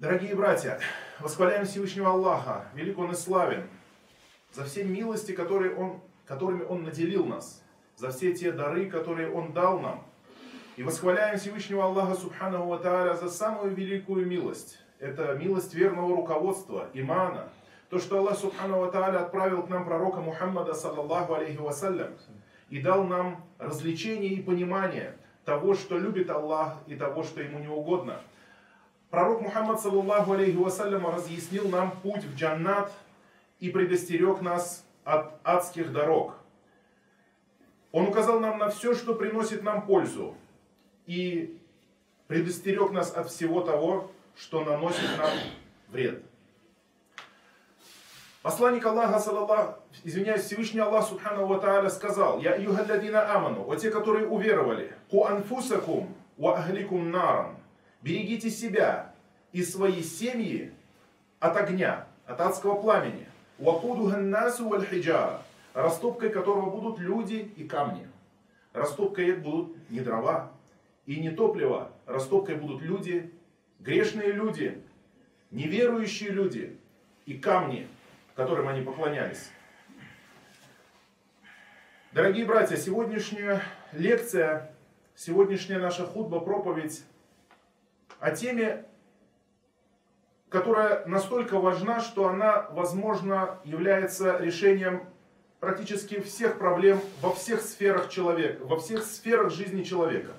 Дорогие братья, восхваляем Всевышнего Аллаха, велик Он и славен, за все милости, которые он, которыми Он наделил нас, за все те дары, которые Он дал нам. И восхваляем Всевышнего Аллаха Субханаху Ва за самую великую милость. Это милость верного руководства, имана. То, что Аллах Субханаху Ва отправил к нам пророка Мухаммада, саллаллаху алейхи вассалям, и дал нам развлечение и понимание того, что любит Аллах и того, что ему не угодно. Пророк Мухаммад, саллаллаху алейхи вассалям, разъяснил нам путь в джаннат и предостерег нас от адских дорог. Он указал нам на все, что приносит нам пользу, и предостерег нас от всего того, что наносит нам вред. Посланник Аллаха, саллаллах, извиняюсь, Всевышний Аллах, субхану ва тааля, сказал, «Я юхалладина аману, о те, которые уверовали, ку анфусакум ва ахликум наран, берегите себя и свои семьи от огня, от адского пламени, растопкой которого будут люди и камни. Растопкой будут не дрова и не топливо, растопкой будут люди, грешные люди, неверующие люди и камни, которым они поклонялись. Дорогие братья, сегодняшняя лекция, сегодняшняя наша худба, проповедь о теме, которая настолько важна, что она, возможно, является решением практически всех проблем во всех сферах человека, во всех сферах жизни человека.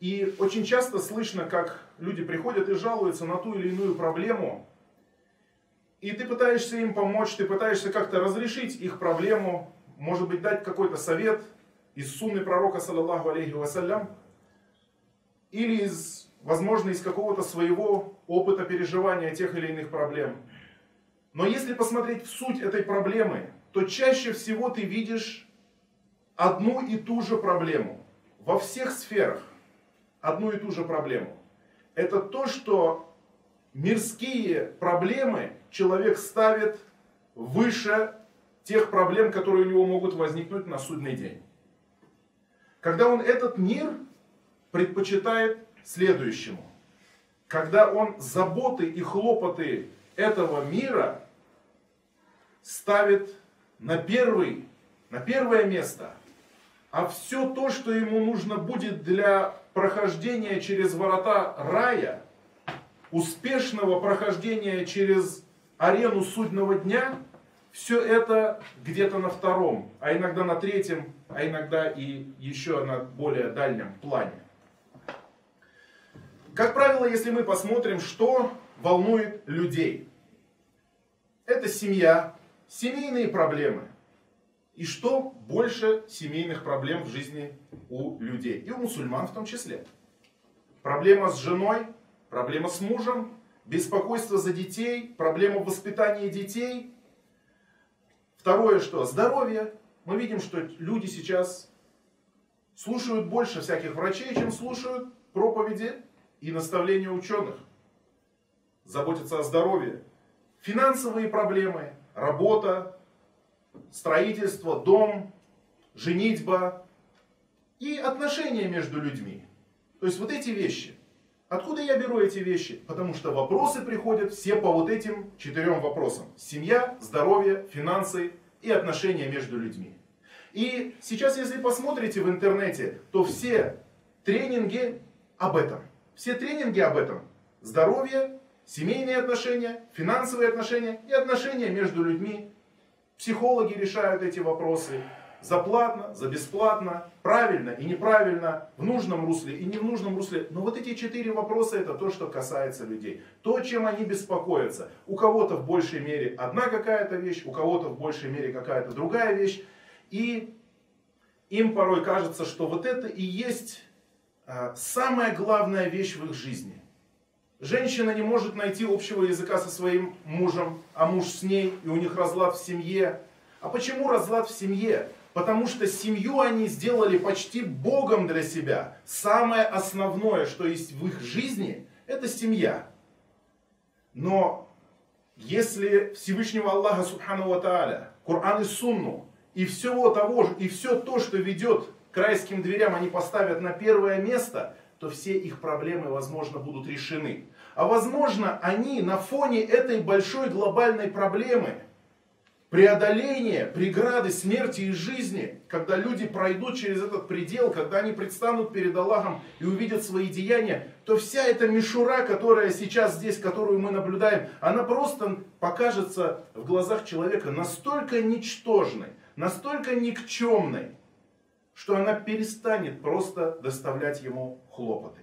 И очень часто слышно, как люди приходят и жалуются на ту или иную проблему, и ты пытаешься им помочь, ты пытаешься как-то разрешить их проблему, может быть, дать какой-то совет из сунны пророка, саллаллаху алейхи вассалям, или из, возможно, из какого-то своего опыта переживания тех или иных проблем. Но если посмотреть в суть этой проблемы, то чаще всего ты видишь одну и ту же проблему. Во всех сферах одну и ту же проблему. Это то, что мирские проблемы человек ставит выше тех проблем, которые у него могут возникнуть на судный день. Когда он этот мир предпочитает следующему. Когда он заботы и хлопоты этого мира ставит на первый, на первое место, а все то, что ему нужно будет для прохождения через ворота рая, успешного прохождения через арену судного дня, все это где-то на втором, а иногда на третьем, а иногда и еще на более дальнем плане. Как правило, если мы посмотрим, что волнует людей, это семья, семейные проблемы. И что больше семейных проблем в жизни у людей, и у мусульман в том числе. Проблема с женой, проблема с мужем, беспокойство за детей, проблема в воспитании детей. Второе что? Здоровье. Мы видим, что люди сейчас слушают больше всяких врачей, чем слушают проповеди и наставления ученых. Заботятся о здоровье. Финансовые проблемы, работа, строительство, дом, женитьба и отношения между людьми. То есть вот эти вещи. Откуда я беру эти вещи? Потому что вопросы приходят все по вот этим четырем вопросам. Семья, здоровье, финансы и отношения между людьми. И сейчас, если посмотрите в интернете, то все тренинги об этом. Все тренинги об этом. Здоровье, семейные отношения, финансовые отношения и отношения между людьми. Психологи решают эти вопросы за платно, за бесплатно, правильно и неправильно, в нужном русле и не в нужном русле. Но вот эти четыре вопроса это то, что касается людей. То, чем они беспокоятся. У кого-то в большей мере одна какая-то вещь, у кого-то в большей мере какая-то другая вещь. И им порой кажется, что вот это и есть самая главная вещь в их жизни. Женщина не может найти общего языка со своим мужем, а муж с ней, и у них разлад в семье. А почему разлад в семье? Потому что семью они сделали почти Богом для себя. Самое основное, что есть в их жизни, это семья. Но если Всевышнего Аллаха Субхану Ва Тааля, Коран и Сунну, и все того же, и все то, что ведет к райским дверям, они поставят на первое место, то все их проблемы, возможно, будут решены. А возможно, они на фоне этой большой глобальной проблемы, преодоления преграды смерти и жизни, когда люди пройдут через этот предел, когда они предстанут перед Аллахом и увидят свои деяния, то вся эта мишура, которая сейчас здесь, которую мы наблюдаем, она просто покажется в глазах человека настолько ничтожной, настолько никчемной, что она перестанет просто доставлять ему хлопоты.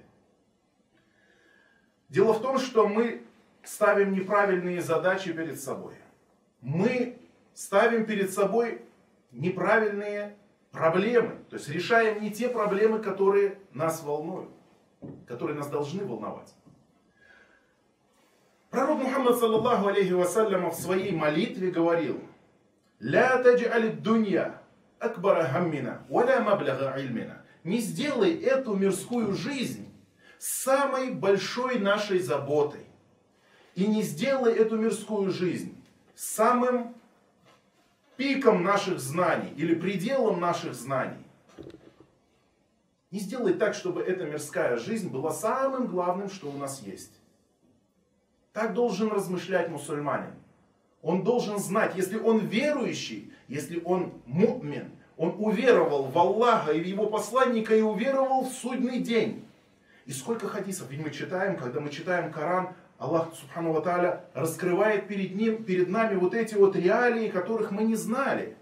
Дело в том, что мы ставим неправильные задачи перед собой. Мы ставим перед собой неправильные проблемы. То есть решаем не те проблемы, которые нас волнуют, которые нас должны волновать. Пророк Мухаммад, саллаллаху алейхи вассалям, в своей молитве говорил, «Ля таджали дунья акбара хаммина, валя маблага ильмина». Не сделай эту мирскую жизнь самой большой нашей заботой. И не сделай эту мирскую жизнь самым пиком наших знаний или пределом наших знаний. Не сделай так, чтобы эта мирская жизнь была самым главным, что у нас есть. Так должен размышлять мусульманин. Он должен знать, если он верующий, если он мумин, он уверовал в Аллаха и в его посланника и уверовал в судный день. И сколько хадисов, ведь мы читаем, когда мы читаем Коран, Аллах Субхану Ва раскрывает перед, ним, перед нами вот эти вот реалии, которых мы не знали.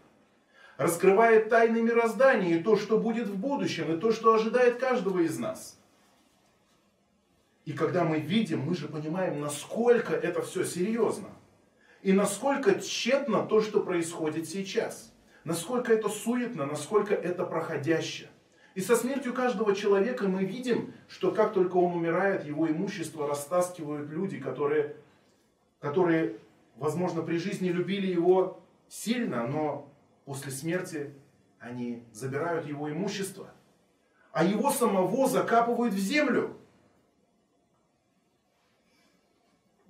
Раскрывает тайны мироздания и то, что будет в будущем, и то, что ожидает каждого из нас. И когда мы видим, мы же понимаем, насколько это все серьезно. И насколько тщетно то, что происходит сейчас. Насколько это суетно, насколько это проходяще. И со смертью каждого человека мы видим, что как только он умирает, его имущество растаскивают люди, которые, которые, возможно, при жизни любили его сильно, но после смерти они забирают его имущество. А его самого закапывают в землю.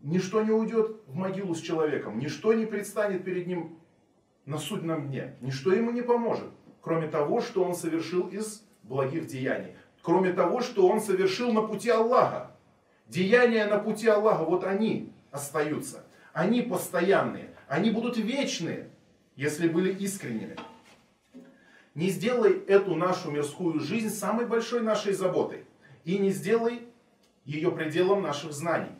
Ничто не уйдет в могилу с человеком, ничто не предстанет перед ним на судном дне, ничто ему не поможет, кроме того, что он совершил из благих деяний. Кроме того, что он совершил на пути Аллаха. Деяния на пути Аллаха, вот они остаются. Они постоянные. Они будут вечные, если были искренними. Не сделай эту нашу мирскую жизнь самой большой нашей заботой. И не сделай ее пределом наших знаний.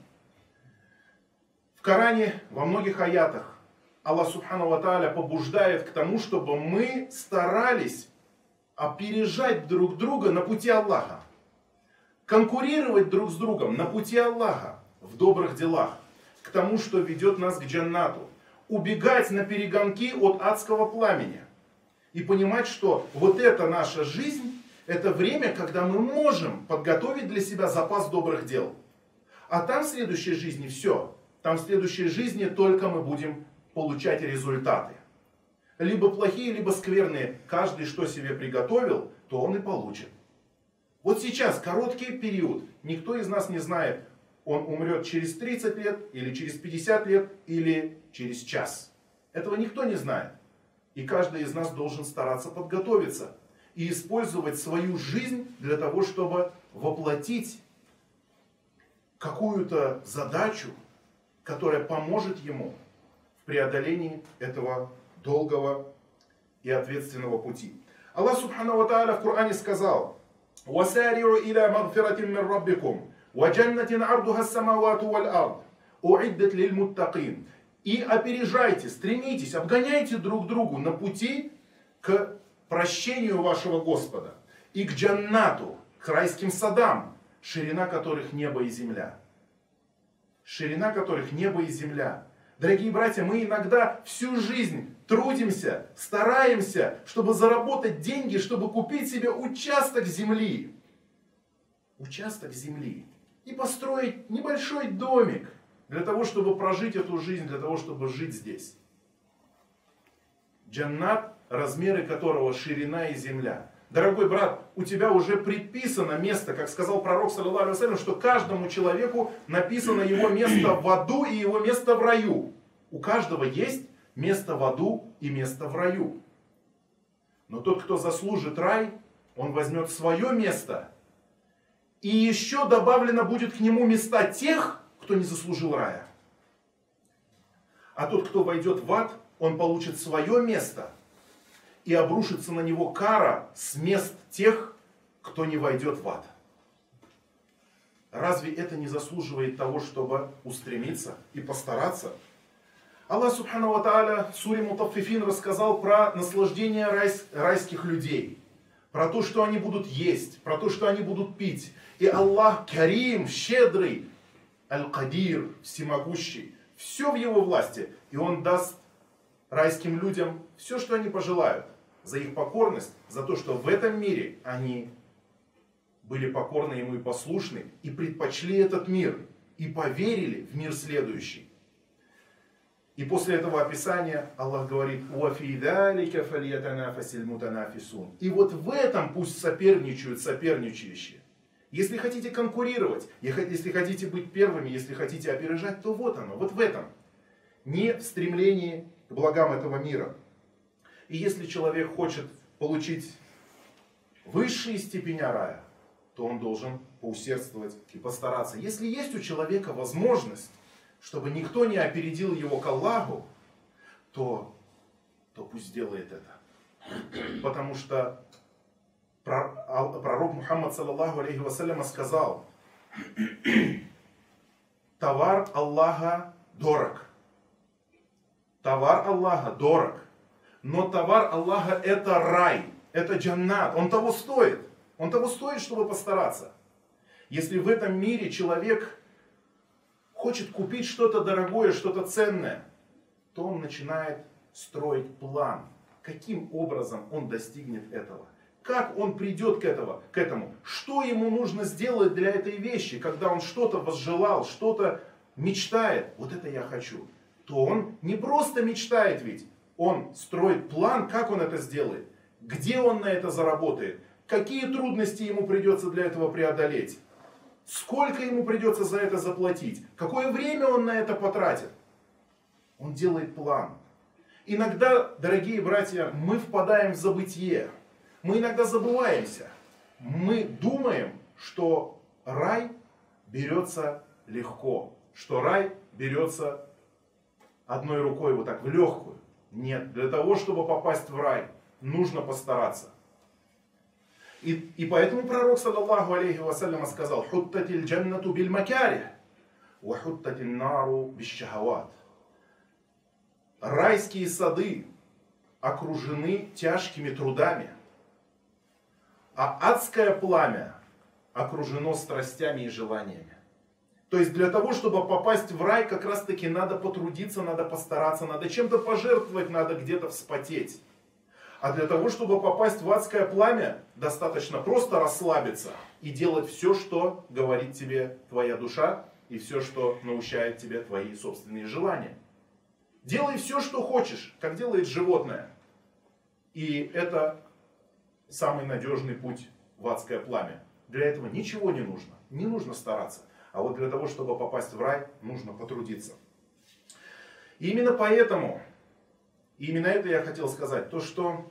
Коране во многих аятах Аллах Субхану Ва побуждает к тому, чтобы мы старались опережать друг друга на пути Аллаха. Конкурировать друг с другом на пути Аллаха в добрых делах, к тому, что ведет нас к джаннату. Убегать на перегонки от адского пламени. И понимать, что вот эта наша жизнь, это время, когда мы можем подготовить для себя запас добрых дел. А там в следующей жизни все. Там в следующей жизни только мы будем получать результаты либо плохие, либо скверные. Каждый, что себе приготовил, то он и получит. Вот сейчас короткий период. Никто из нас не знает, он умрет через 30 лет, или через 50 лет, или через час. Этого никто не знает. И каждый из нас должен стараться подготовиться и использовать свою жизнь для того, чтобы воплотить какую-то задачу, которая поможет ему в преодолении этого долгого и ответственного пути. Аллах Субхану Ва Тааля в Коране сказал, «Васариру иля магфиратин мин раббикум, ва джаннатин ардуха самавату валь ард, уиддат лил муттакин». И опережайте, стремитесь, обгоняйте друг другу на пути к прощению вашего Господа и к джаннату, к райским садам, ширина которых небо и земля. Ширина которых небо и земля. Дорогие братья, мы иногда всю жизнь трудимся, стараемся, чтобы заработать деньги, чтобы купить себе участок земли. Участок земли. И построить небольшой домик для того, чтобы прожить эту жизнь, для того, чтобы жить здесь. Джаннат, размеры которого ширина и земля. Дорогой брат, у тебя уже предписано место, как сказал пророк, саллиллаху что каждому человеку написано его место в аду и его место в раю. У каждого есть место в аду и место в раю. Но тот, кто заслужит рай, он возьмет свое место И еще добавлено будет к нему места тех, кто не заслужил рая. А тот, кто войдет в ад, он получит свое место. И обрушится на него кара с мест тех, кто не войдет в ад. Разве это не заслуживает того, чтобы устремиться и постараться? Аллах Субхану Ва Тааля Мутаффифин рассказал про наслаждение райс, райских людей, про то, что они будут есть, про то, что они будут пить. И Аллах Карим, щедрый, Аль-Кадир, всемогущий, все в его власти, и он даст райским людям все, что они пожелают, за их покорность, за то, что в этом мире они были покорны ему и послушны, и предпочли этот мир, и поверили в мир следующий. И после этого описания Аллах говорит, И вот в этом пусть соперничают соперничающие. Если хотите конкурировать, если хотите быть первыми, если хотите опережать, то вот оно, вот в этом. Не в стремлении к благам этого мира. И если человек хочет получить высшие степени рая, то он должен поусердствовать и постараться. Если есть у человека возможность, чтобы никто не опередил его к Аллаху, то, то пусть сделает это. Потому что пророк Мухаммад, саллаллаху алейхи вассаляма, сказал, товар Аллаха дорог. Товар Аллаха дорог. Но товар Аллаха это рай, это джаннат, он того стоит. Он того стоит, чтобы постараться. Если в этом мире человек хочет купить что-то дорогое, что-то ценное, то он начинает строить план, каким образом он достигнет этого. Как он придет к, этого, к этому? Что ему нужно сделать для этой вещи, когда он что-то возжелал, что-то мечтает? Вот это я хочу. То он не просто мечтает ведь, он строит план, как он это сделает, где он на это заработает, какие трудности ему придется для этого преодолеть, сколько ему придется за это заплатить, какое время он на это потратит. Он делает план. Иногда, дорогие братья, мы впадаем в забытье. Мы иногда забываемся. Мы думаем, что рай берется легко, что рай берется одной рукой вот так в легкую. Нет, для того, чтобы попасть в рай, нужно постараться. И, и поэтому пророк, саллаллаху алейхи вассаляма, сказал, «Хуттатиль джаннату биль макарих, ва хуттатиль нару бисшахават». Райские сады окружены тяжкими трудами, а адское пламя окружено страстями и желаниями. То есть для того, чтобы попасть в рай, как раз таки надо потрудиться, надо постараться, надо чем-то пожертвовать, надо где-то вспотеть. А для того, чтобы попасть в адское пламя, достаточно просто расслабиться и делать все, что говорит тебе твоя душа, и все, что научает тебе твои собственные желания. Делай все, что хочешь, как делает животное. И это самый надежный путь в адское пламя. Для этого ничего не нужно, не нужно стараться. А вот для того, чтобы попасть в рай, нужно потрудиться. И именно поэтому, именно это я хотел сказать, то что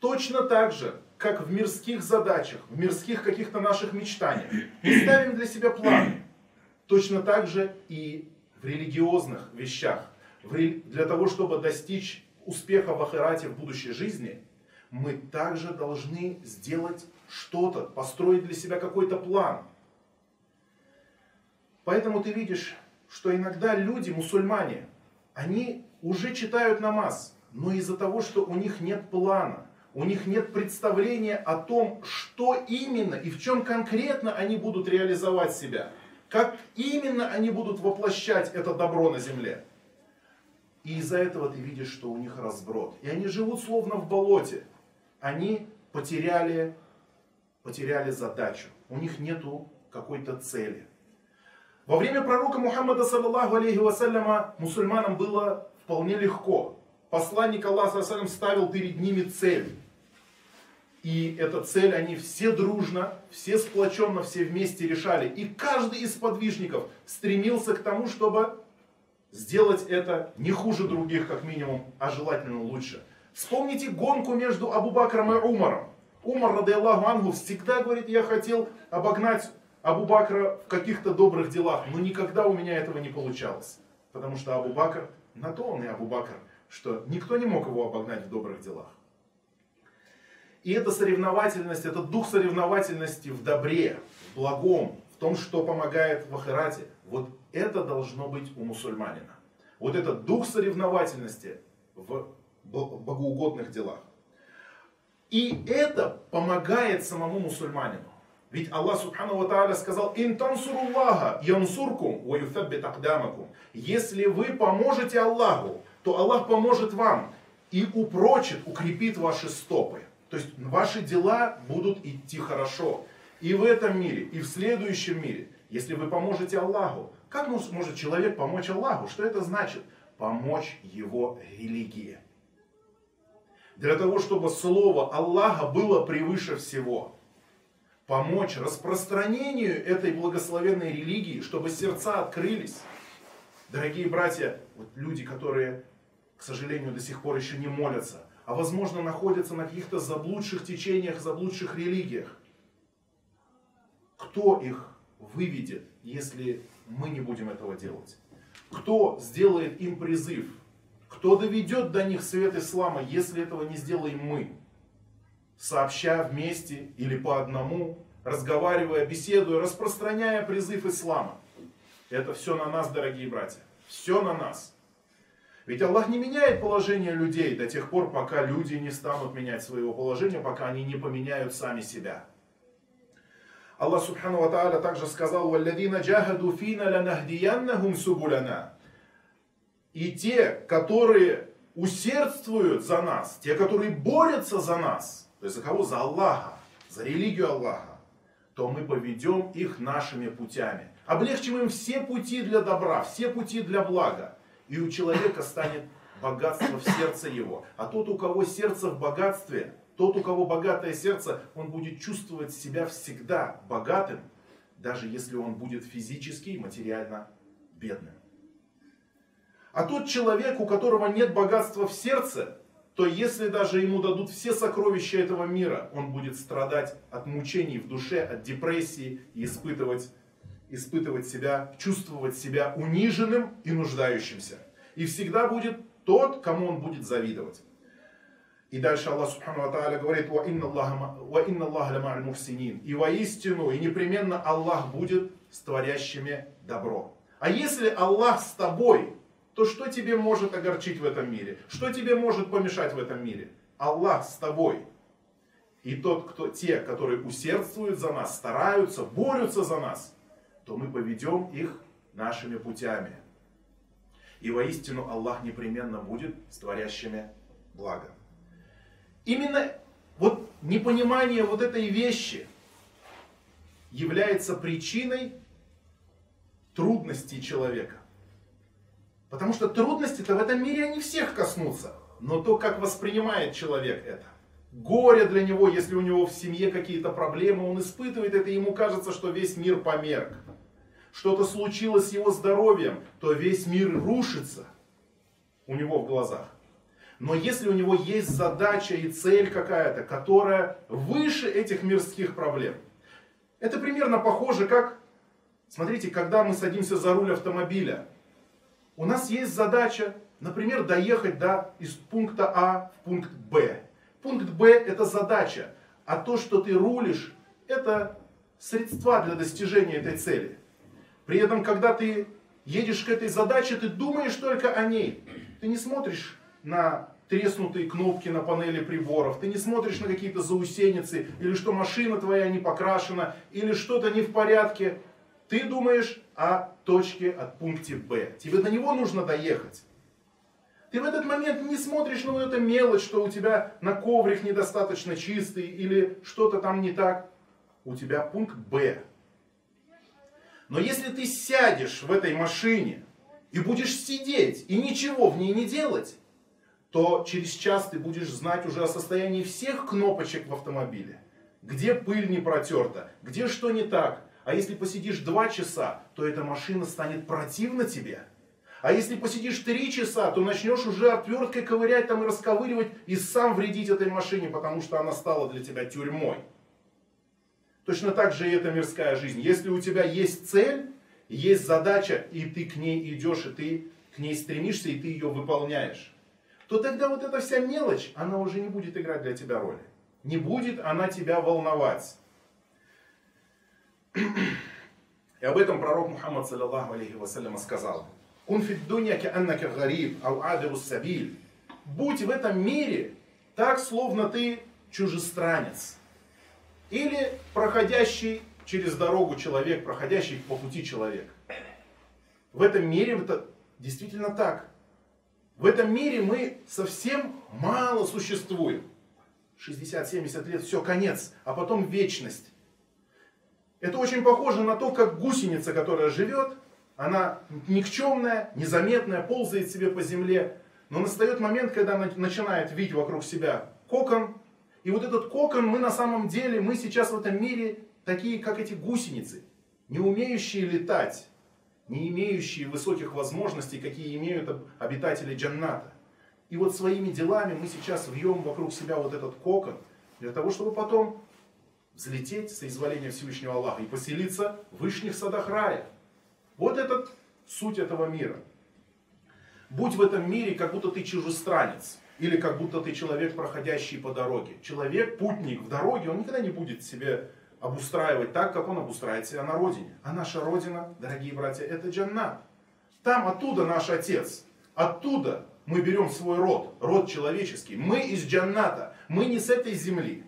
Точно так же, как в мирских задачах, в мирских каких-то наших мечтаниях, мы ставим для себя планы. Точно так же и в религиозных вещах. Для того, чтобы достичь успеха в Ахирате в будущей жизни, мы также должны сделать что-то, построить для себя какой-то план. Поэтому ты видишь, что иногда люди, мусульмане, они уже читают намаз, но из-за того, что у них нет плана, у них нет представления о том, что именно и в чем конкретно они будут реализовать себя. Как именно они будут воплощать это добро на земле. И из-за этого ты видишь, что у них разброд. И они живут словно в болоте. Они потеряли, потеряли задачу. У них нету какой-то цели. Во время пророка Мухаммада, саллаллаху алейхи вассаляма, мусульманам было вполне легко. Посланник Аллаха ставил перед ними цель. И эту цель они все дружно, все сплоченно, все вместе решали. И каждый из подвижников стремился к тому, чтобы сделать это не хуже других, как минимум, а желательно лучше. Вспомните гонку между Абу Бакром и Умаром. Умар, ради Аллаху Ангу, всегда говорит, я хотел обогнать Абу Бакра в каких-то добрых делах, но никогда у меня этого не получалось. Потому что Абу Бакр, на то он и Абу Бакр, что никто не мог его обогнать в добрых делах. И эта соревновательность, этот дух соревновательности в добре, в благом, в том, что помогает в Ахирате, вот это должно быть у мусульманина. Вот этот дух соревновательности в богоугодных делах. И это помогает самому мусульманину. Ведь Аллах Субхану Ва сказал, «Ин тансуруллаха янсуркум ва юфаббит акдамакум». Если вы поможете Аллаху, то Аллах поможет вам и упрочит, укрепит ваши стопы. То есть ваши дела будут идти хорошо. И в этом мире, и в следующем мире. Если вы поможете Аллаху, как может человек помочь Аллаху? Что это значит? Помочь его религии. Для того, чтобы слово Аллаха было превыше всего. Помочь распространению этой благословенной религии, чтобы сердца открылись. Дорогие братья, вот люди, которые, к сожалению, до сих пор еще не молятся, а возможно находятся на каких-то заблудших течениях, заблудших религиях. Кто их выведет, если мы не будем этого делать? Кто сделает им призыв? Кто доведет до них свет ислама, если этого не сделаем мы? Сообща вместе или по одному, разговаривая, беседуя, распространяя призыв ислама. Это все на нас, дорогие братья. Все на нас. Ведь Аллах не меняет положение людей до тех пор, пока люди не станут менять своего положения, пока они не поменяют сами себя. Аллах Субхану Ва Тааля также сказал, «Валладина джахаду фина ланахдияннахум субуляна». И те, которые усердствуют за нас, те, которые борются за нас, то есть за кого? За Аллаха, за религию Аллаха, то мы поведем их нашими путями. Облегчим им все пути для добра, все пути для блага. И у человека станет богатство в сердце его. А тот, у кого сердце в богатстве, тот, у кого богатое сердце, он будет чувствовать себя всегда богатым, даже если он будет физически и материально бедным. А тот человек, у которого нет богатства в сердце, то если даже ему дадут все сокровища этого мира, он будет страдать от мучений в душе, от депрессии и испытывать, испытывать себя, чувствовать себя униженным и нуждающимся. И всегда будет тот, кому он будет завидовать. И дальше Аллах Субхану Ва говорит, «Ва инна лама'аль мухсинин». И воистину, и непременно Аллах будет с творящими добро. А если Аллах с тобой, то что тебе может огорчить в этом мире? Что тебе может помешать в этом мире? Аллах с тобой. И тот, кто, те, которые усердствуют за нас, стараются, борются за нас, то мы поведем их нашими путями. И воистину Аллах непременно будет с творящими благо именно вот непонимание вот этой вещи является причиной трудностей человека. Потому что трудности-то в этом мире они всех коснутся. Но то, как воспринимает человек это. Горе для него, если у него в семье какие-то проблемы, он испытывает это, и ему кажется, что весь мир померк. Что-то случилось с его здоровьем, то весь мир рушится у него в глазах. Но если у него есть задача и цель какая-то, которая выше этих мирских проблем, это примерно похоже как, смотрите, когда мы садимся за руль автомобиля, у нас есть задача, например, доехать до, из пункта А в пункт Б. Пункт Б это задача, а то, что ты рулишь, это средства для достижения этой цели. При этом, когда ты едешь к этой задаче, ты думаешь только о ней. Ты не смотришь на треснутые кнопки на панели приборов, ты не смотришь на какие-то заусеницы, или что машина твоя не покрашена, или что-то не в порядке. Ты думаешь о точке от пункте Б. Тебе до него нужно доехать. Ты в этот момент не смотришь на вот эту мелочь, что у тебя на коврик недостаточно чистый или что-то там не так. У тебя пункт Б. Но если ты сядешь в этой машине и будешь сидеть и ничего в ней не делать, то через час ты будешь знать уже о состоянии всех кнопочек в автомобиле. Где пыль не протерта, где что не так. А если посидишь два часа, то эта машина станет противна тебе. А если посидишь три часа, то начнешь уже отверткой ковырять там и расковыривать и сам вредить этой машине, потому что она стала для тебя тюрьмой. Точно так же и эта мирская жизнь. Если у тебя есть цель, есть задача, и ты к ней идешь, и ты к ней стремишься, и ты ее выполняешь, то тогда вот эта вся мелочь, она уже не будет играть для тебя роли. Не будет она тебя волновать. И об этом пророк Мухаммад, саллиллаху алейхи вассалям, сказал. «Кун фид дунья аннака гариб, ау адыру сабиль». Будь в этом мире так, словно ты чужестранец. Или проходящий через дорогу человек, проходящий по пути человек. В этом мире это действительно так. В этом мире мы совсем мало существуем. 60-70 лет, все, конец, а потом вечность. Это очень похоже на то, как гусеница, которая живет, она никчемная, незаметная, ползает себе по земле, но настает момент, когда она начинает видеть вокруг себя кокон, и вот этот кокон, мы на самом деле, мы сейчас в этом мире такие, как эти гусеницы, не умеющие летать, не имеющие высоких возможностей, какие имеют обитатели джанната. И вот своими делами мы сейчас вьем вокруг себя вот этот кокон, для того, чтобы потом взлететь со изволения Всевышнего Аллаха и поселиться в вышних садах рая. Вот это суть этого мира. Будь в этом мире, как будто ты чужестранец, или как будто ты человек, проходящий по дороге. Человек, путник в дороге, он никогда не будет себе обустраивать так, как он обустраивает себя на родине. А наша родина, дорогие братья, это джаннат. Там оттуда наш отец. Оттуда мы берем свой род, род человеческий. Мы из джанната. Мы не с этой земли.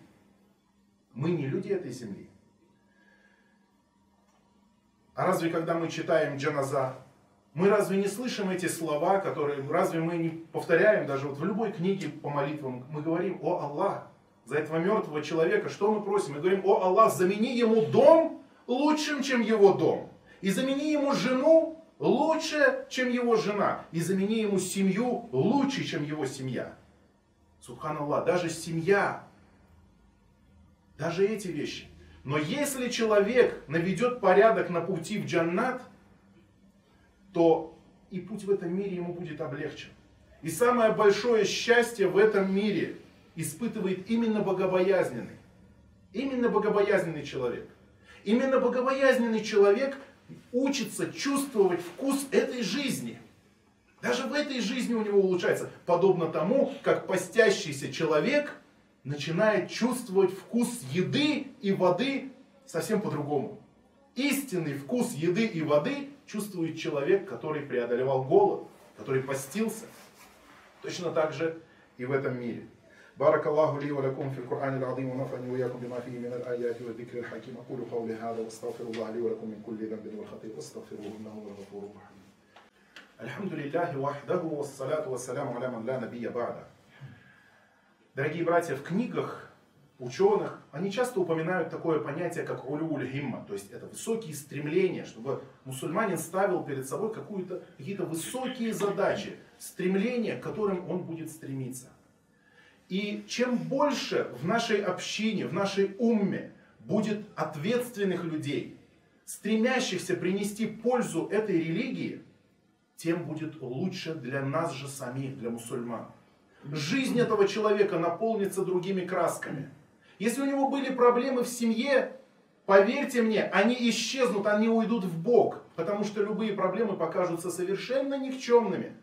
Мы не люди этой земли. А разве когда мы читаем джаназа, мы разве не слышим эти слова, которые, разве мы не повторяем даже вот в любой книге по молитвам, мы говорим, о Аллах, за этого мертвого человека, что мы просим? Мы говорим, о Аллах, замени ему дом лучшим, чем его дом. И замени ему жену лучше, чем его жена. И замени ему семью лучше, чем его семья. Субханаллах, даже семья даже эти вещи. Но если человек наведет порядок на пути в джаннат, то и путь в этом мире ему будет облегчен. И самое большое счастье в этом мире испытывает именно богобоязненный. Именно богобоязненный человек. Именно богобоязненный человек учится чувствовать вкус этой жизни. Даже в этой жизни у него улучшается. Подобно тому, как постящийся человек – начинает чувствовать вкус еды и воды совсем по-другому. Истинный вкус еды и воды чувствует человек, который преодолевал голод, который постился. Точно так же и в этом мире. بارك الله لي ولكم في القرآن العظيم ونفعني وإياكم بما فيه من الآيات والذكر الحكيم أقول قولي هذا واستغفر الله لي ولكم من كل ذنب والخطيئة واستغفروه إنه هو الغفور الرحيم. الحمد لله وحده والصلاة والسلام على من لا نبي بعده. Дорогие братья, в книгах ученых, они часто упоминают такое понятие, как улюуль гимма, то есть это высокие стремления, чтобы мусульманин ставил перед собой какие-то высокие задачи, стремления, к которым он будет стремиться. И чем больше в нашей общине, в нашей умме будет ответственных людей, стремящихся принести пользу этой религии, тем будет лучше для нас же самих, для мусульман жизнь этого человека наполнится другими красками. Если у него были проблемы в семье, поверьте мне, они исчезнут, они уйдут в Бог, потому что любые проблемы покажутся совершенно никчемными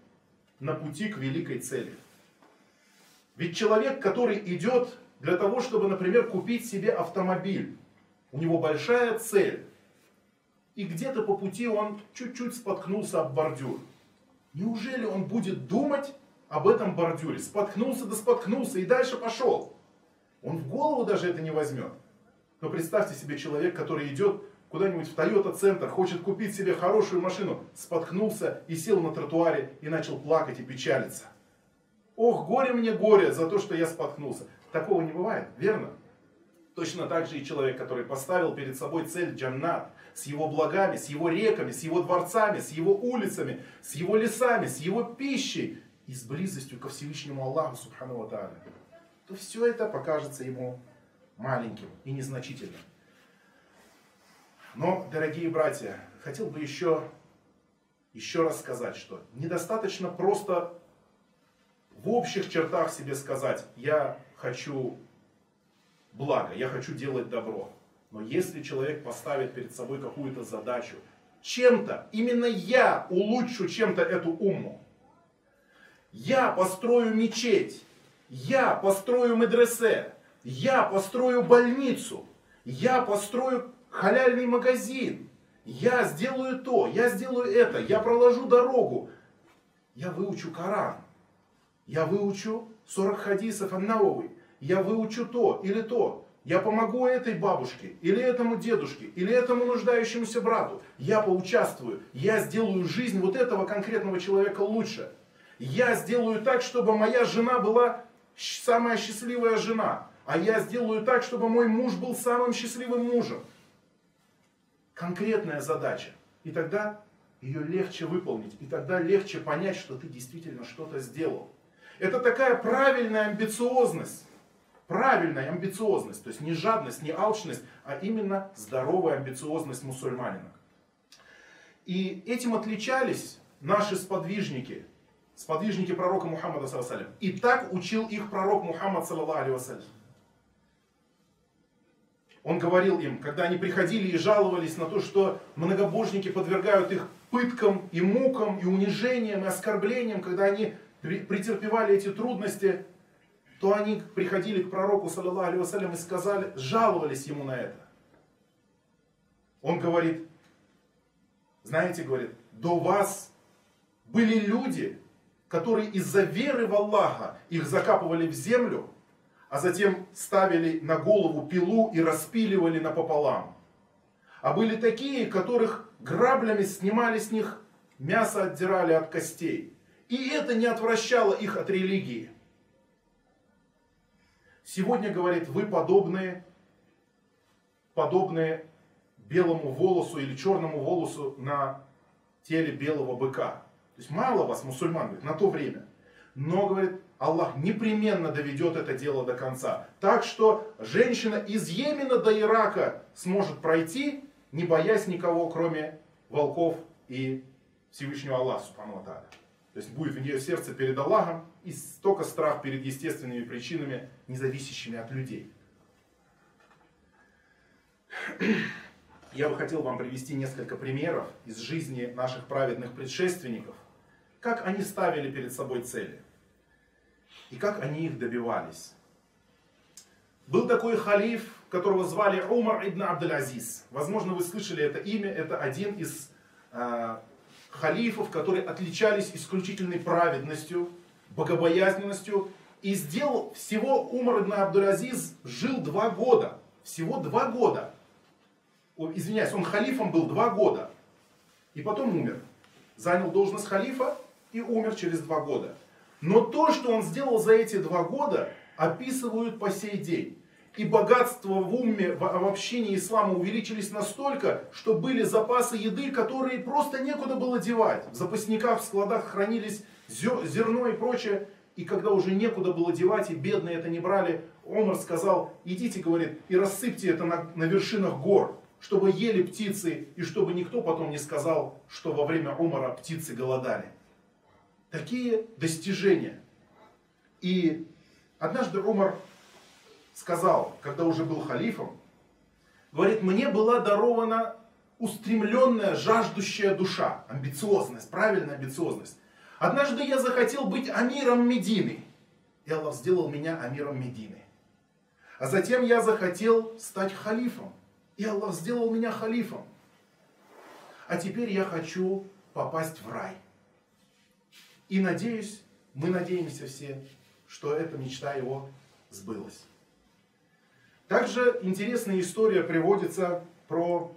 на пути к великой цели. Ведь человек, который идет для того, чтобы, например, купить себе автомобиль, у него большая цель, и где-то по пути он чуть-чуть споткнулся об бордюр. Неужели он будет думать, об этом бордюре. Споткнулся, да споткнулся и дальше пошел. Он в голову даже это не возьмет. Но представьте себе человек, который идет куда-нибудь в Toyota центр, хочет купить себе хорошую машину, споткнулся и сел на тротуаре и начал плакать и печалиться. Ох, горе мне горе за то, что я споткнулся. Такого не бывает, верно? Точно так же и человек, который поставил перед собой цель джаннат, с его благами, с его реками, с его дворцами, с его улицами, с его лесами, с его пищей, и с близостью ко Всевышнему Аллаху Субхану Ва то все это покажется ему маленьким и незначительным. Но, дорогие братья, хотел бы еще, еще раз сказать, что недостаточно просто в общих чертах себе сказать, я хочу благо, я хочу делать добро. Но если человек поставит перед собой какую-то задачу, чем-то, именно я улучшу чем-то эту умму, я построю мечеть, я построю медресе, я построю больницу, я построю халяльный магазин, я сделаю то, я сделаю это, я проложу дорогу, я выучу Коран, я выучу 40 хадисов Аннауи, я выучу то или то, я помогу этой бабушке, или этому дедушке, или этому нуждающемуся брату. Я поучаствую, я сделаю жизнь вот этого конкретного человека лучше. Я сделаю так, чтобы моя жена была самая счастливая жена. А я сделаю так, чтобы мой муж был самым счастливым мужем. Конкретная задача. И тогда ее легче выполнить. И тогда легче понять, что ты действительно что-то сделал. Это такая правильная амбициозность правильная амбициозность, то есть не жадность, не алчность, а именно здоровая амбициозность мусульманина. И этим отличались наши сподвижники, сподвижники пророка Мухаммада, саллаллаху и так учил их пророк Мухаммад, саллаллаху Он говорил им, когда они приходили и жаловались на то, что многобожники подвергают их пыткам и мукам, и унижениям, и оскорблениям, когда они претерпевали эти трудности, то они приходили к пророку, саллиллаху алейhi и сказали, жаловались ему на это. Он говорит, знаете, говорит, до вас были люди, которые из-за веры в Аллаха их закапывали в землю, а затем ставили на голову пилу и распиливали напополам. А были такие, которых граблями снимали с них мясо, отдирали от костей. И это не отвращало их от религии. Сегодня, говорит, вы подобные, подобные белому волосу или черному волосу на теле белого быка. То есть мало вас, мусульман, говорит, на то время. Но, говорит, Аллах непременно доведет это дело до конца. Так что женщина из Йемена до Ирака сможет пройти, не боясь никого, кроме волков и Всевышнего Аллаха, Субхану То есть будет в нее сердце перед Аллахом и только страх перед естественными причинами, не зависящими от людей. Я бы хотел вам привести несколько примеров из жизни наших праведных предшественников, как они ставили перед собой цели и как они их добивались. Был такой халиф, которого звали Умар ибн Абдул-Азиз. Возможно, вы слышали это имя. Это один из э, халифов, которые отличались исключительной праведностью, богобоязненностью. И сделал всего Умар ибн Абдул-Азиз жил два года. Всего два года. О, извиняюсь, он халифом был два года. И потом умер. Занял должность халифа и умер через два года. Но то, что он сделал за эти два года, описывают по сей день. И богатства в уме, в, общении ислама увеличились настолько, что были запасы еды, которые просто некуда было девать. В запасниках, в складах хранились зерно и прочее. И когда уже некуда было девать, и бедные это не брали, Омар сказал, идите, говорит, и рассыпьте это на, на вершинах гор, чтобы ели птицы, и чтобы никто потом не сказал, что во время Омара птицы голодали. Такие достижения. И однажды Омар сказал, когда уже был халифом, говорит, мне была дарована устремленная, жаждущая душа, амбициозность, правильная амбициозность. Однажды я захотел быть амиром Медины. И Аллах сделал меня амиром Медины. А затем я захотел стать халифом. И Аллах сделал меня халифом. А теперь я хочу попасть в рай. И надеюсь, мы надеемся все, что эта мечта его сбылась. Также интересная история приводится про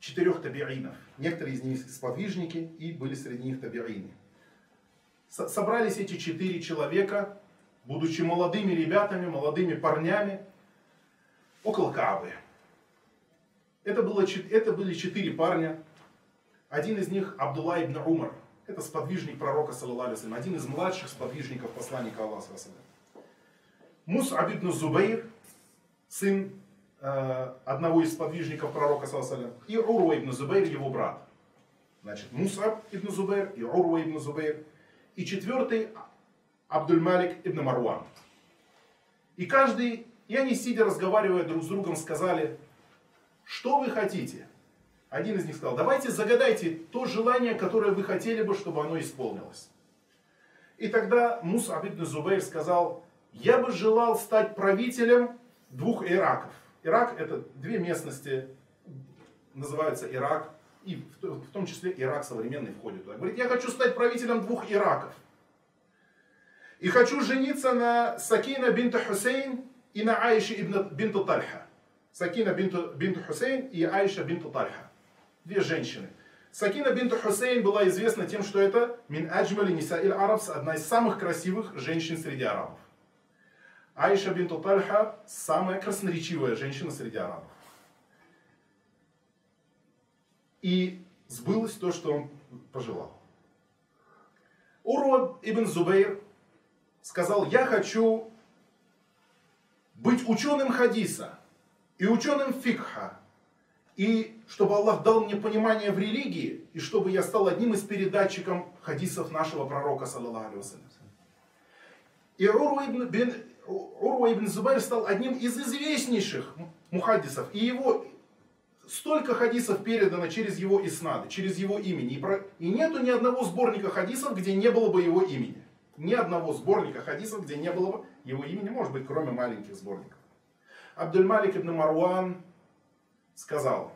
четырех табиинов. Некоторые из них сподвижники и были среди них табиины. Собрались эти четыре человека, будучи молодыми ребятами, молодыми парнями, около Каабы. Это, было, это были четыре парня. Один из них Абдулла ибн Умар. Это сподвижник пророка, саллаллаху один из младших сподвижников посланника Аллаха. Мус'аб ибн Зубейр, сын Э, одного из сподвижников пророка, саллаллаху и Урва ибн Зубейр, его брат. Значит, Мусаб ибн Зубейр и Урва ибн Зубейр. И четвертый Абдуль Малик ибн Марван. И каждый И они, сидя, разговаривая друг с другом, сказали, что вы хотите? Один из них сказал, давайте загадайте то желание, которое вы хотели бы, чтобы оно исполнилось. И тогда Муса ибн Зубейр сказал, я бы желал стать правителем двух Ираков. Ирак это две местности, называются Ирак, и в том числе Ирак современный входит туда. Говорит, я хочу стать правителем двух Ираков. И хочу жениться на Сакина бинта Хусейн и на Аише ибн бинту Тальха. Сакина бинту, бинту Хусейн и Аиша бинту Тальха. Две женщины. Сакина бинту Хусейн была известна тем, что это мин аджмали нисаиль арабс, одна из самых красивых женщин среди арабов. Аиша бинту Тальха самая красноречивая женщина среди арабов. И сбылось то, что он пожелал. Урва ибн Зубейр сказал, я хочу быть ученым хадиса и ученым фикха, и чтобы Аллах дал мне понимание в религии, и чтобы я стал одним из передатчиков хадисов нашего пророка, саллаллаху алейhi И Урва ибн, бин, Урва ибн Зубайр стал одним из известнейших мухаддисов, и его столько хадисов передано через его иснады, через его имени. И, нету ни одного сборника хадисов, где не было бы его имени. Ни одного сборника хадисов, где не было бы его имени, может быть, кроме маленьких сборников. Абдульмалик ибн Маруан сказал,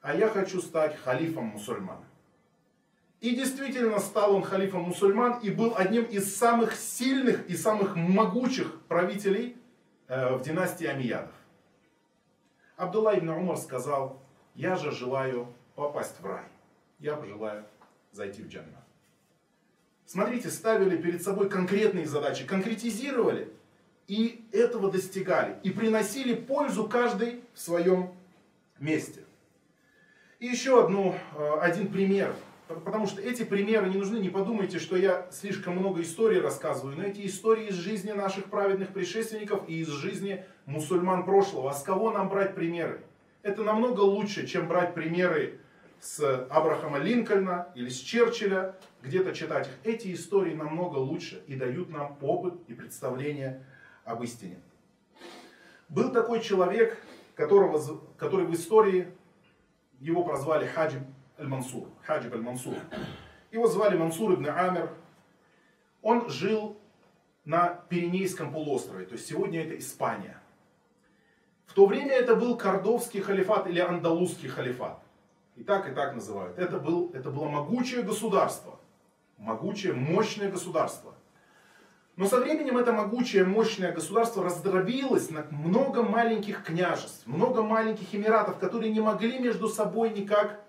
а я хочу стать халифом мусульман. И действительно стал он халифом мусульман и был одним из самых сильных и самых могучих правителей э, в династии Амиядов. Абдулла ибн Умар сказал, я же желаю попасть в рай. Я желаю зайти в джаннат. Смотрите, ставили перед собой конкретные задачи, конкретизировали и этого достигали. И приносили пользу каждый в своем месте. И еще одну, э, один пример. Потому что эти примеры не нужны, не подумайте, что я слишком много историй рассказываю, но эти истории из жизни наших праведных предшественников и из жизни мусульман прошлого. А с кого нам брать примеры? Это намного лучше, чем брать примеры с Абрахама Линкольна или с Черчилля, где-то читать их. Эти истории намного лучше и дают нам опыт и представление об истине. Был такой человек, которого, который в истории, его прозвали Хаджиб Аль-Мансур. Хаджиб Аль-Мансур. Его звали Мансур ибн Амир. Он жил на Пиренейском полуострове, то есть сегодня это Испания. В то время это был Кордовский халифат или Андалузский халифат. И так, и так называют. Это, был, это было могучее государство. Могучее, мощное государство. Но со временем это могучее, мощное государство раздробилось на много маленьких княжеств, много маленьких эмиратов, которые не могли между собой никак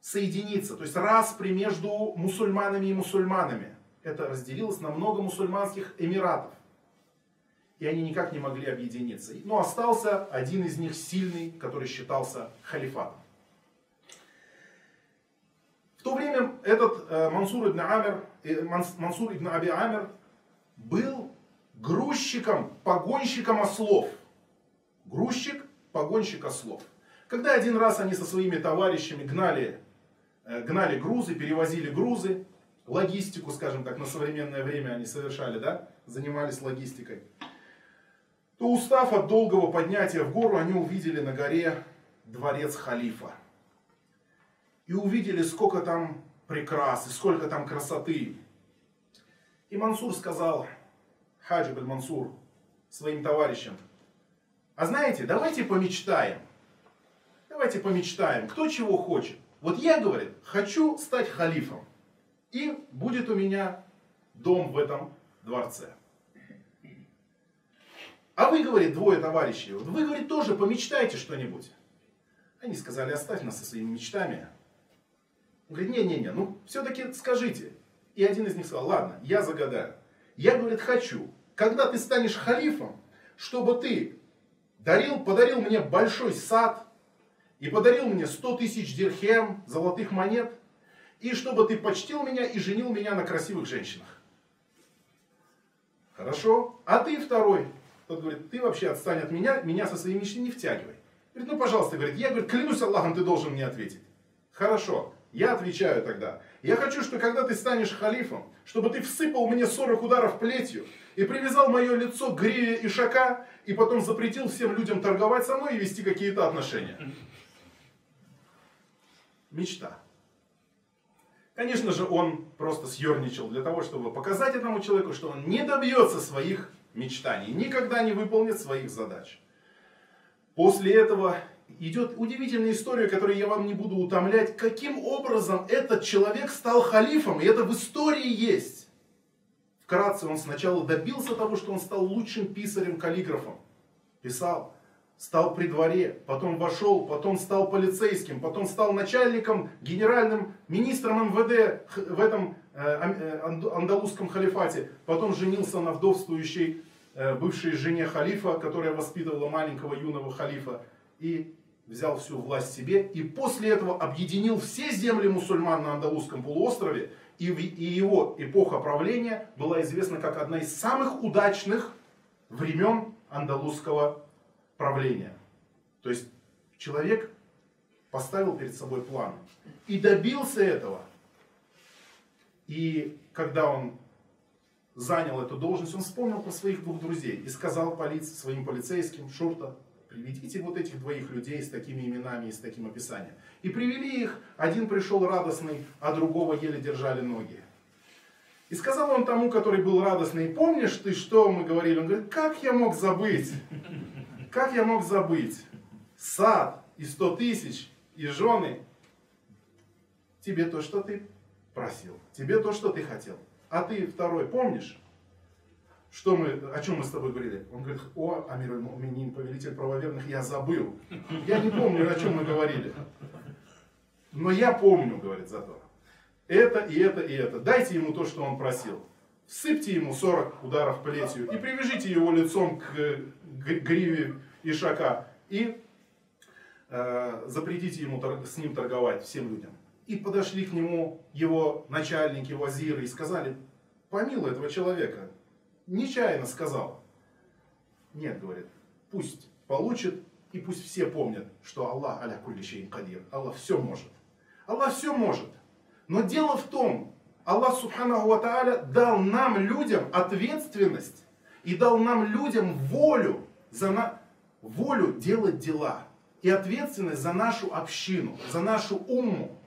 соединиться. То есть распри между мусульманами и мусульманами. Это разделилось на много мусульманских эмиратов. И они никак не могли объединиться. Но остался один из них сильный, который считался халифатом. В то время этот э, Мансур ибн Амир, э, Мансур ибн Аби Амир был грузчиком, погонщиком ослов. Грузчик, погонщик ослов. Когда один раз они со своими товарищами гнали, э, гнали грузы, перевозили грузы, логистику, скажем так, на современное время они совершали, да, занимались логистикой, то устав от долгого поднятия в гору, они увидели на горе дворец халифа. И увидели, сколько там прекрас, и сколько там красоты. И Мансур сказал, Хаджиб мансур своим товарищам, а знаете, давайте помечтаем. Давайте помечтаем, кто чего хочет. Вот я, говорит, хочу стать халифом. И будет у меня дом в этом дворце. А вы, говорит, двое товарищей, вы, говорит, тоже помечтайте что-нибудь. Они сказали, оставь нас со своими мечтами. Он говорит, не-не-не, ну все-таки скажите, и один из них сказал, ладно, я загадаю. Я, говорит, хочу, когда ты станешь халифом, чтобы ты дарил, подарил мне большой сад и подарил мне 100 тысяч дирхем, золотых монет, и чтобы ты почтил меня и женил меня на красивых женщинах. Хорошо. А ты второй. Тот говорит, ты вообще отстань от меня, меня со своей мечтой не втягивай. Говорит, ну пожалуйста, говорит, я говорит, клянусь Аллахом, ты должен мне ответить. Хорошо. Я отвечаю тогда, я хочу, что когда ты станешь халифом, чтобы ты всыпал мне 40 ударов плетью и привязал мое лицо к гриве ишака, и потом запретил всем людям торговать со мной и вести какие-то отношения. Мечта. Конечно же, он просто съерничал для того, чтобы показать этому человеку, что он не добьется своих мечтаний, никогда не выполнит своих задач. После этого идет удивительная история, которую я вам не буду утомлять, каким образом этот человек стал халифом, и это в истории есть. Вкратце, он сначала добился того, что он стал лучшим писарем-каллиграфом. Писал, стал при дворе, потом вошел, потом стал полицейским, потом стал начальником, генеральным министром МВД в этом э, э, андалузском халифате, потом женился на вдовствующей э, бывшей жене халифа, которая воспитывала маленького юного халифа, и взял всю власть себе, и после этого объединил все земли мусульман на Андалузском полуострове, и, его эпоха правления была известна как одна из самых удачных времен андалузского правления. То есть человек поставил перед собой план и добился этого. И когда он занял эту должность, он вспомнил про своих двух друзей и сказал полиции, своим полицейским, шурта, приведите вот этих двоих людей с такими именами и с таким описанием. И привели их, один пришел радостный, а другого еле держали ноги. И сказал он тому, который был радостный, помнишь ты, что мы говорили? Он говорит, как я мог забыть? Как я мог забыть? Сад и сто тысяч, и жены. Тебе то, что ты просил. Тебе то, что ты хотел. А ты второй помнишь? Что мы, о чем мы с тобой говорили? Он говорит, о, Амир Муминин, повелитель правоверных, я забыл. Я не помню, о чем мы говорили. Но я помню, говорит зато. Это и это и это. Дайте ему то, что он просил. Всыпьте ему 40 ударов плетью и привяжите его лицом к гриве ишака и э, запретите ему с ним торговать всем людям. И подошли к нему его начальники, вазиры и сказали, помилуй этого человека, нечаянно сказал. Нет, говорит, пусть получит, и пусть все помнят, что Аллах аля кулли кадир. Аллах все может. Аллах все может. Но дело в том, Аллах Субханаху Ва дал нам, людям, ответственность и дал нам, людям, волю, за на... волю делать дела и ответственность за нашу общину, за нашу умму.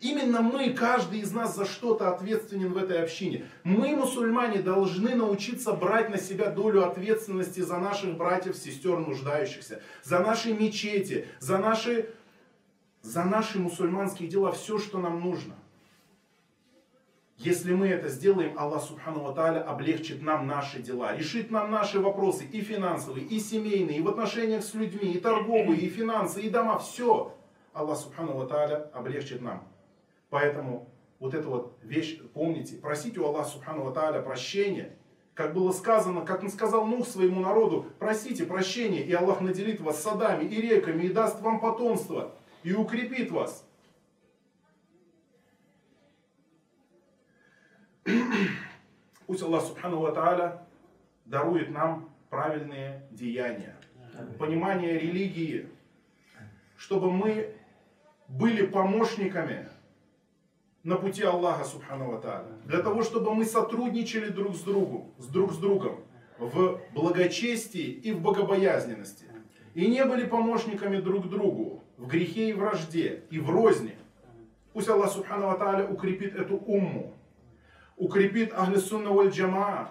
Именно мы, каждый из нас за что-то ответственен в этой общине. Мы, мусульмане, должны научиться брать на себя долю ответственности за наших братьев, сестер нуждающихся, за наши мечети, за наши, за наши мусульманские дела, все, что нам нужно. Если мы это сделаем, Аллах Субхану Ва облегчит нам наши дела, решит нам наши вопросы и финансовые, и семейные, и в отношениях с людьми, и торговые, и финансы, и дома, все. Аллах Субхану Ва облегчит нам. Поэтому вот эту вот вещь помните, просите у Аллаха Субхану Тааля прощения, как было сказано, как он сказал Нух своему народу, просите прощения, и Аллах наделит вас садами и реками, и даст вам потомство, и укрепит вас. Пусть Аллах Субхану Тааля дарует нам правильные деяния, понимание религии, чтобы мы были помощниками на пути Аллаха Субхану Тааля. Для того, чтобы мы сотрудничали друг с другом, с друг с другом в благочестии и в богобоязненности. И не были помощниками друг другу в грехе и вражде, и в розни. Пусть Аллах سبحانه وتعالى укрепит эту умму, укрепит أهل السنة والجماعة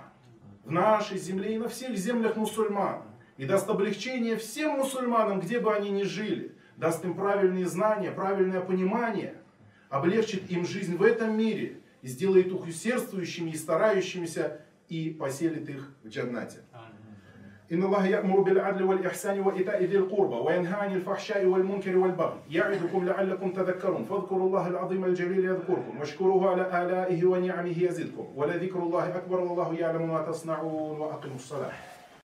в нашей земле и на всех землях мусульман. И даст облегчение всем мусульманам, где бы они ни жили. Даст им правильные знания, правильное понимание. Облегчит им жизнь в этом мире. И сделает их усердствующими и старающимися. И поселит их в джаннате. إن الله يأمر بالعدل والإحسان وإيتاء ذي القربى وينهى عن الفحشاء والمنكر والبغي يعظكم لعلكم تذكرون فاذكروا الله العظيم الجليل يذكركم واشكروه على آلائه ونعمه يزدكم ولذكر الله أكبر والله يعلم ما تصنعون وأقيموا الصلاة